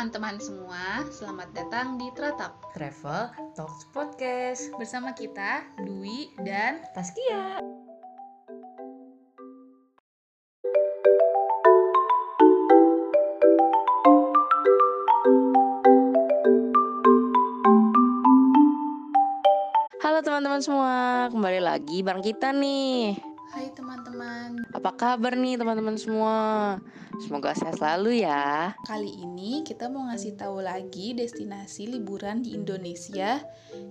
teman-teman semua, selamat datang di Tratap Travel Talks Podcast bersama kita Dwi dan Taskia. Halo teman-teman semua, kembali lagi bareng kita nih. Hai teman-teman. Apa kabar nih teman-teman semua? Semoga sehat selalu ya. Kali ini kita mau ngasih tahu lagi destinasi liburan di Indonesia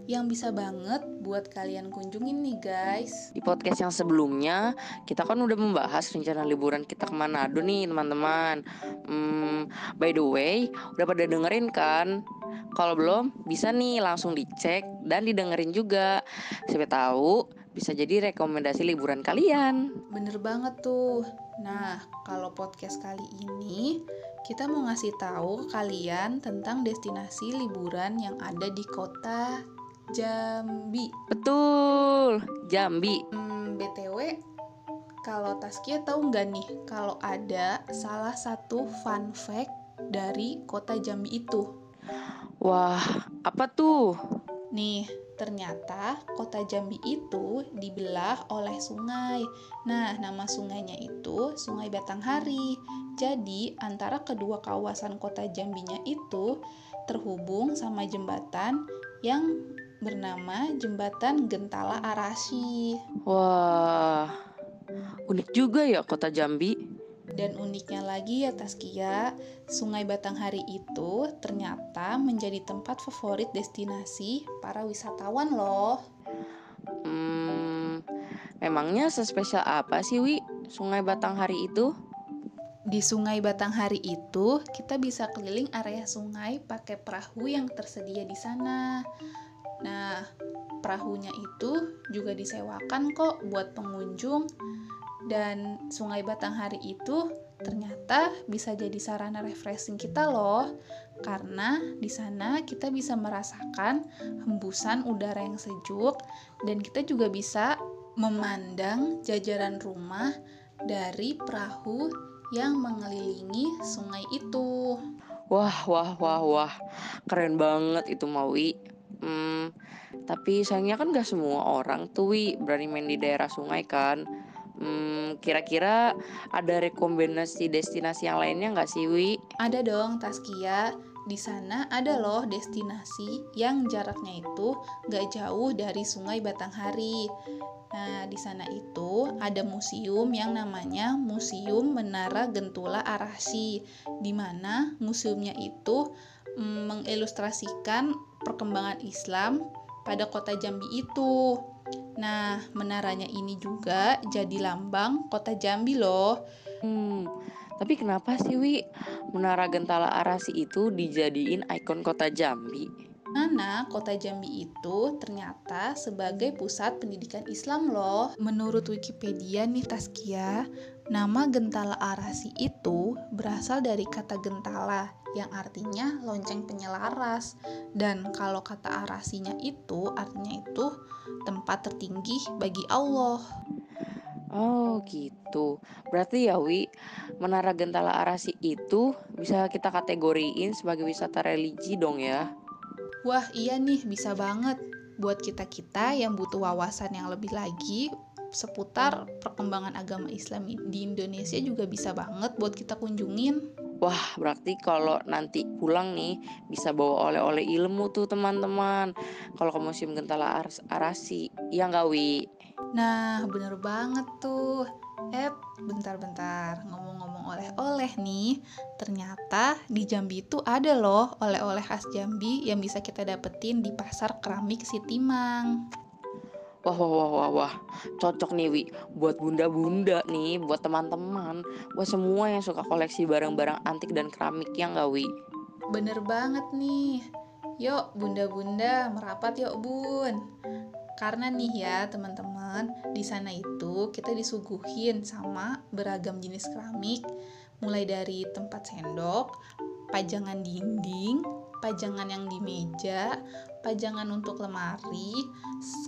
yang bisa banget buat kalian kunjungin nih guys. Di podcast yang sebelumnya kita kan udah membahas rencana liburan kita ke Manado nih teman-teman. Hmm, by the way, udah pada dengerin kan? Kalau belum, bisa nih langsung dicek dan didengerin juga. Siapa tahu bisa jadi rekomendasi liburan kalian. Bener banget tuh. Nah, kalau podcast kali ini kita mau ngasih tahu ke kalian tentang destinasi liburan yang ada di kota Jambi. Betul, Jambi. Hmm, BTW, kalau Taskia tahu nggak nih kalau ada salah satu fun fact dari kota Jambi itu? Wah, apa tuh? Nih, ternyata kota Jambi itu dibelah oleh sungai. Nah, nama sungainya itu Sungai Batanghari. Jadi, antara kedua kawasan kota Jambinya itu terhubung sama jembatan yang bernama Jembatan Gentala Arasi. Wah, unik juga ya kota Jambi. Dan uniknya lagi ya Taskia, Sungai Batanghari itu ternyata menjadi tempat favorit destinasi para wisatawan loh. Hmm, memangnya sespesial apa sih Wi Sungai Batanghari itu? Di Sungai Batanghari itu kita bisa keliling area sungai pakai perahu yang tersedia di sana. Nah, perahunya itu juga disewakan kok buat pengunjung dan Sungai Batanghari itu ternyata bisa jadi sarana refreshing kita loh. Karena di sana kita bisa merasakan hembusan udara yang sejuk dan kita juga bisa memandang jajaran rumah dari perahu yang mengelilingi sungai itu. Wah, wah, wah, wah. Keren banget itu Maui. Hmm, tapi sayangnya kan gak semua orang tuh berani main di daerah sungai kan. Hmm, kira-kira ada rekomendasi destinasi yang lainnya nggak sih, Wi? Ada dong, Taskia. Di sana ada loh destinasi yang jaraknya itu nggak jauh dari Sungai Batanghari. Nah, di sana itu ada museum yang namanya Museum Menara Gentula Arasi, di mana museumnya itu mm, mengilustrasikan perkembangan Islam pada kota Jambi itu. Nah, menaranya ini juga jadi lambang kota Jambi loh. Hmm, tapi kenapa sih Wi Menara Gentala Arasi itu dijadiin ikon kota Jambi? Nana, kota Jambi itu ternyata sebagai pusat pendidikan Islam loh. Menurut Wikipedia nih Taskia, nama Gentala Arasi itu berasal dari kata gentala yang artinya lonceng penyelaras. Dan kalau kata arasinya itu artinya itu tempat tertinggi bagi Allah. Oh gitu. Berarti ya Wi, Menara Gentala Arasi itu bisa kita kategoriin sebagai wisata religi dong ya? Wah iya nih bisa banget buat kita-kita yang butuh wawasan yang lebih lagi seputar perkembangan agama Islam di Indonesia juga bisa banget buat kita kunjungin. Wah, berarti kalau nanti pulang nih bisa bawa oleh-oleh ilmu tuh teman-teman. Kalau ke Museum Gentala Aras Arasi, ya nggak Wi? Nah, bener banget tuh. Eh, bentar-bentar. Ngomong-ngomong oleh-oleh nih, ternyata di Jambi itu ada loh oleh-oleh khas Jambi yang bisa kita dapetin di pasar keramik Sitimang. Wah, wah, wah, wah, wah, cocok nih Wi buat bunda-bunda nih, buat teman-teman, buat semua yang suka koleksi barang-barang antik dan keramik ya nggak Wi? Bener banget nih. Yuk, bunda-bunda merapat yuk bun. Karena nih ya teman-teman, di sana itu kita disuguhin sama beragam jenis keramik, mulai dari tempat sendok, pajangan dinding, pajangan yang di meja, pajangan untuk lemari,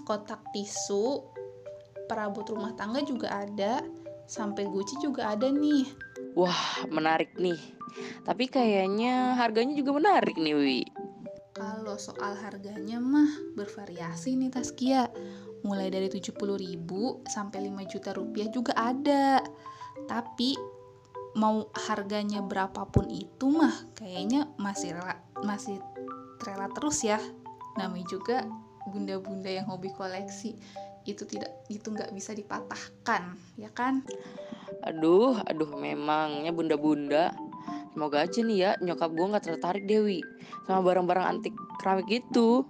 kotak tisu, perabot rumah tangga juga ada, sampai guci juga ada nih. Wah, menarik nih. Tapi kayaknya harganya juga menarik nih Wi. Kalau soal harganya mah bervariasi nih Taskia. Mulai dari 70.000 sampai 5 juta rupiah juga ada. Tapi mau harganya berapapun itu mah kayaknya masih rela, masih rela terus ya. Namanya juga bunda-bunda yang hobi koleksi itu tidak itu nggak bisa dipatahkan ya kan Aduh, aduh memangnya bunda-bunda. Semoga aja nih ya nyokap gue nggak tertarik Dewi sama barang-barang antik keramik gitu.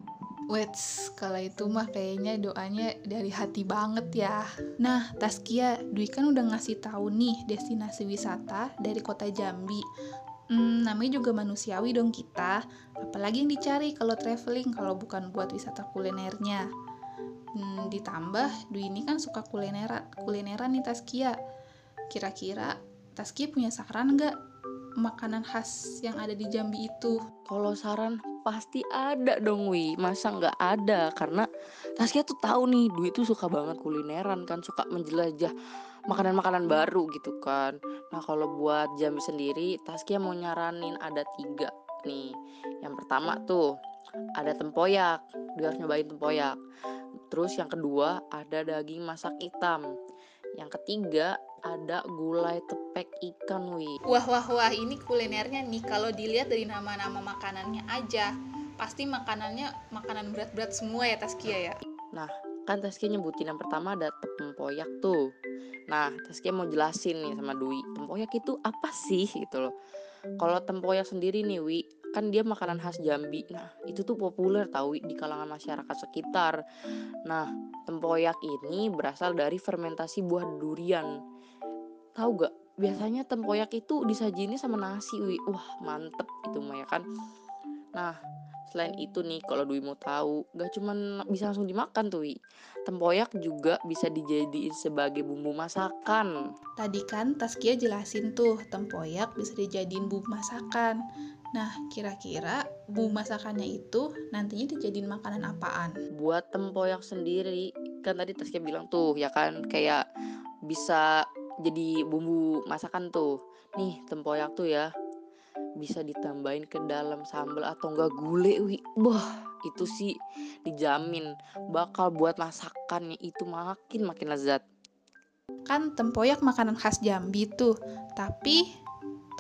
Wets, kalau itu mah kayaknya doanya dari hati banget ya. Nah, Taskia, Dwi kan udah ngasih tahu nih destinasi wisata dari kota Jambi. Hmm, namanya juga manusiawi dong kita. Apalagi yang dicari kalau traveling kalau bukan buat wisata kulinernya. Hmm, ditambah Dwi ini kan suka kulineran, kulineran nih Taskia. Kira-kira Taskia punya saran nggak makanan khas yang ada di Jambi itu? Kalau saran pasti ada dong Wi Masa nggak ada Karena Taskia tuh tahu nih Dwi tuh suka banget kulineran kan Suka menjelajah makanan-makanan baru gitu kan. Nah kalau buat Jambi sendiri Taskia mau nyaranin ada tiga nih. Yang pertama tuh ada tempoyak Dia harus nyobain tempoyak. Terus yang kedua ada daging masak hitam. Yang ketiga ada gulai tepek ikan wi Wah wah wah ini kulinernya nih. Kalau dilihat dari nama-nama makanannya aja pasti makanannya makanan berat-berat semua ya Taskia ya. Nah kan Taskia nyebutin yang pertama ada tempoyak tuh Nah Taskia mau jelasin nih sama Dwi Tempoyak itu apa sih gitu loh Kalau tempoyak sendiri nih Wi kan dia makanan khas Jambi. Nah, itu tuh populer tahu di kalangan masyarakat sekitar. Nah, tempoyak ini berasal dari fermentasi buah durian. Tahu gak? Biasanya tempoyak itu disajiinnya sama nasi, wi. Wah, mantep itu mah ya kan. Nah, selain itu nih, kalau Dwi mau tahu, gak cuman bisa langsung dimakan tuh, wi. Tempoyak juga bisa dijadiin sebagai bumbu masakan. Tadi kan Taskia jelasin tuh, tempoyak bisa dijadiin bumbu masakan. Nah, kira-kira bumbu masakannya itu nantinya dijadiin makanan apaan? Buat tempoyak sendiri, kan tadi Taskia bilang tuh, ya kan, kayak bisa jadi bumbu masakan tuh. Nih, tempoyak tuh ya bisa ditambahin ke dalam sambal atau enggak gulai, wi. Wah, itu sih dijamin bakal buat masakannya itu makin makin lezat. Kan tempoyak makanan khas Jambi tuh, tapi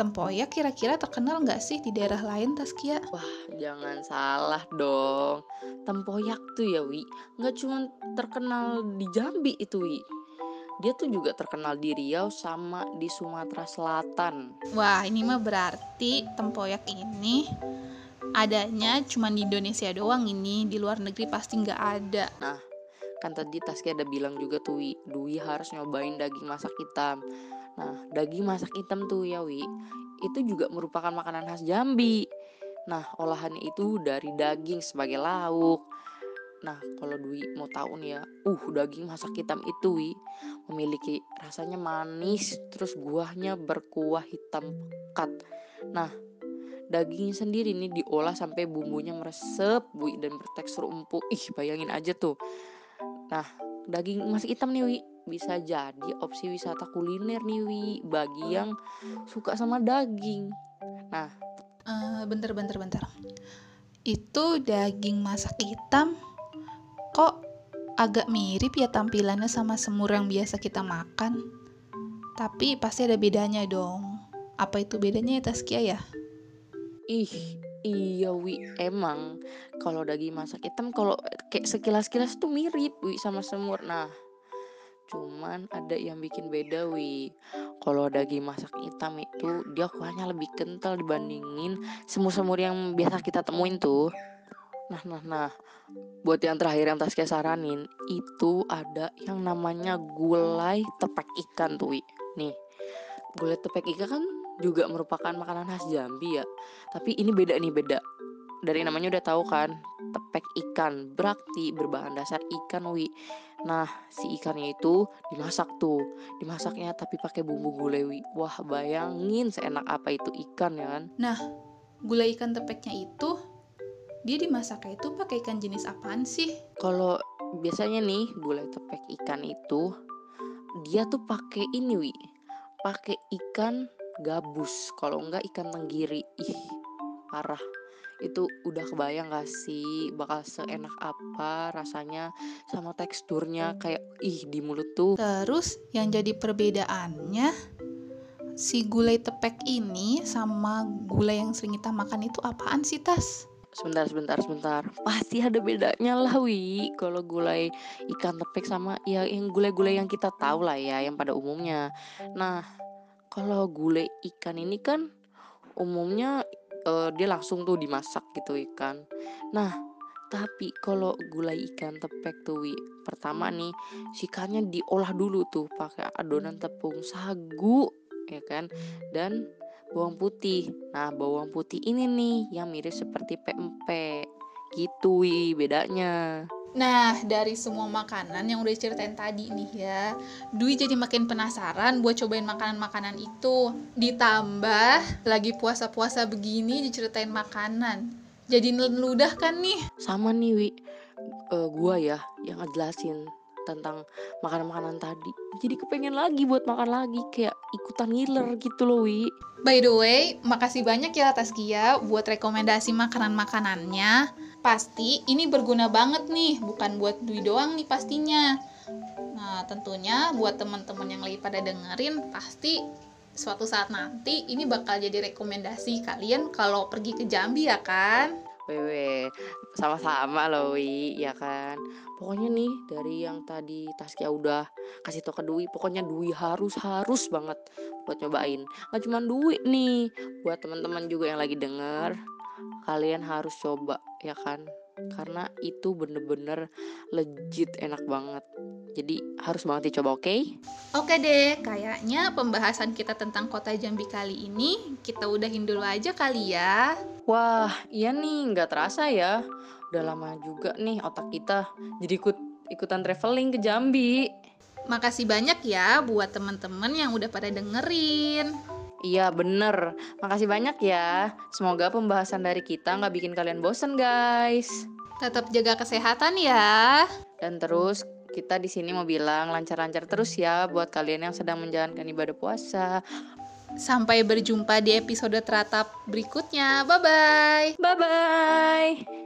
tempoyak kira-kira terkenal nggak sih di daerah lain Taskia? Wah jangan salah dong Tempoyak tuh ya Wi Nggak cuma terkenal di Jambi itu Wi Dia tuh juga terkenal di Riau sama di Sumatera Selatan Wah ini mah berarti tempoyak ini adanya cuma di Indonesia doang ini Di luar negeri pasti nggak ada Nah kan tadi Taskia ada bilang juga tuh Wi Dwi harus nyobain daging masak hitam Nah, daging masak hitam tuh ya Wi, itu juga merupakan makanan khas Jambi. Nah, olahannya itu dari daging sebagai lauk. Nah, kalau Dwi mau tahu nih ya, uh daging masak hitam itu Wi memiliki rasanya manis, terus buahnya berkuah hitam pekat. Nah, daging sendiri nih diolah sampai bumbunya meresep, Wi dan bertekstur empuk. Ih, bayangin aja tuh. Nah, daging masak hitam nih Wi bisa jadi opsi wisata kuliner nih Wi bagi yang suka sama daging. Nah, uh, bentar bentar bentar. Itu daging masak hitam kok agak mirip ya tampilannya sama semur yang biasa kita makan. Tapi pasti ada bedanya dong. Apa itu bedanya ya Taskia ya? Ih, iya Wi, emang kalau daging masak hitam kalau kayak sekilas-kilas tuh mirip Wi sama semur. Nah, Cuman ada yang bikin beda wi Kalau daging masak hitam itu dia kuahnya lebih kental dibandingin semur-semur yang biasa kita temuin tuh Nah nah nah. Buat yang terakhir yang Taskia saranin Itu ada yang namanya gulai tepek ikan tuh Nih Gulai tepek ikan kan juga merupakan makanan khas Jambi ya. Tapi ini beda nih beda. Dari namanya udah tahu kan tepek ikan. Berakti berbahan dasar ikan wi. Nah si ikannya itu dimasak tuh. Dimasaknya tapi pakai bumbu gulai wi. Wah bayangin seenak apa itu ikan ya kan? Nah gulai ikan tepeknya itu dia dimasaknya itu pakai ikan jenis apaan sih? Kalau biasanya nih gulai tepek ikan itu dia tuh pakai ini wi. Pakai ikan gabus. Kalau enggak ikan tenggiri. Ih parah. Itu udah kebayang gak sih bakal seenak apa rasanya sama teksturnya? Kayak ih di mulut tuh. Terus yang jadi perbedaannya si gulai tepek ini sama gulai yang sering kita makan itu apaan sih Tas? Sebentar sebentar sebentar. Pasti ada bedanya lah wi. Kalau gulai ikan tepek sama ya yang gulai-gulai yang kita tahu lah ya yang pada umumnya. Nah kalau gulai ikan ini kan umumnya eh, dia langsung tuh dimasak gitu ikan. Nah tapi kalau gulai ikan tepek tuh wi pertama nih si ikannya diolah dulu tuh pakai adonan tepung sagu ya kan? Dan bawang putih. Nah, bawang putih ini nih yang mirip seperti pempek. Gitu wi bedanya. Nah, dari semua makanan yang udah diceritain tadi nih ya, Dwi jadi makin penasaran buat cobain makanan-makanan itu. Ditambah lagi puasa-puasa begini diceritain makanan. Jadi ludah kan nih. Sama nih wi, Eh, gua ya yang ngejelasin tentang makanan-makanan tadi. Jadi kepengen lagi buat makan lagi kayak ikutan ngiler gitu loh wi. By the way, makasih banyak ya atas Kia buat rekomendasi makanan-makanannya. Pasti ini berguna banget nih, bukan buat Dwi doang nih pastinya. Nah, tentunya buat teman-teman yang lagi pada dengerin, pasti suatu saat nanti ini bakal jadi rekomendasi kalian kalau pergi ke Jambi ya kan? Wewe, sama-sama loh Wi, ya kan. Pokoknya nih dari yang tadi Taskia udah kasih tau ke Dwi, pokoknya Dwi harus harus banget buat nyobain. Gak cuma Dwi nih, buat teman-teman juga yang lagi denger, kalian harus coba ya kan. Karena itu bener-bener legit enak banget. Jadi harus banget dicoba, oke? Oke deh, kayaknya pembahasan kita tentang kota Jambi kali ini kita udahin dulu aja kali ya. Wah, iya nih, nggak terasa ya. Udah lama juga nih otak kita jadi ikut ikutan traveling ke Jambi. Makasih banyak ya buat teman-teman yang udah pada dengerin. Iya bener, makasih banyak ya. Semoga pembahasan dari kita nggak bikin kalian bosen guys. Tetap jaga kesehatan ya. Dan terus kita di sini mau bilang lancar-lancar terus ya buat kalian yang sedang menjalankan ibadah puasa. Sampai berjumpa di episode teratap berikutnya. Bye bye. Bye bye.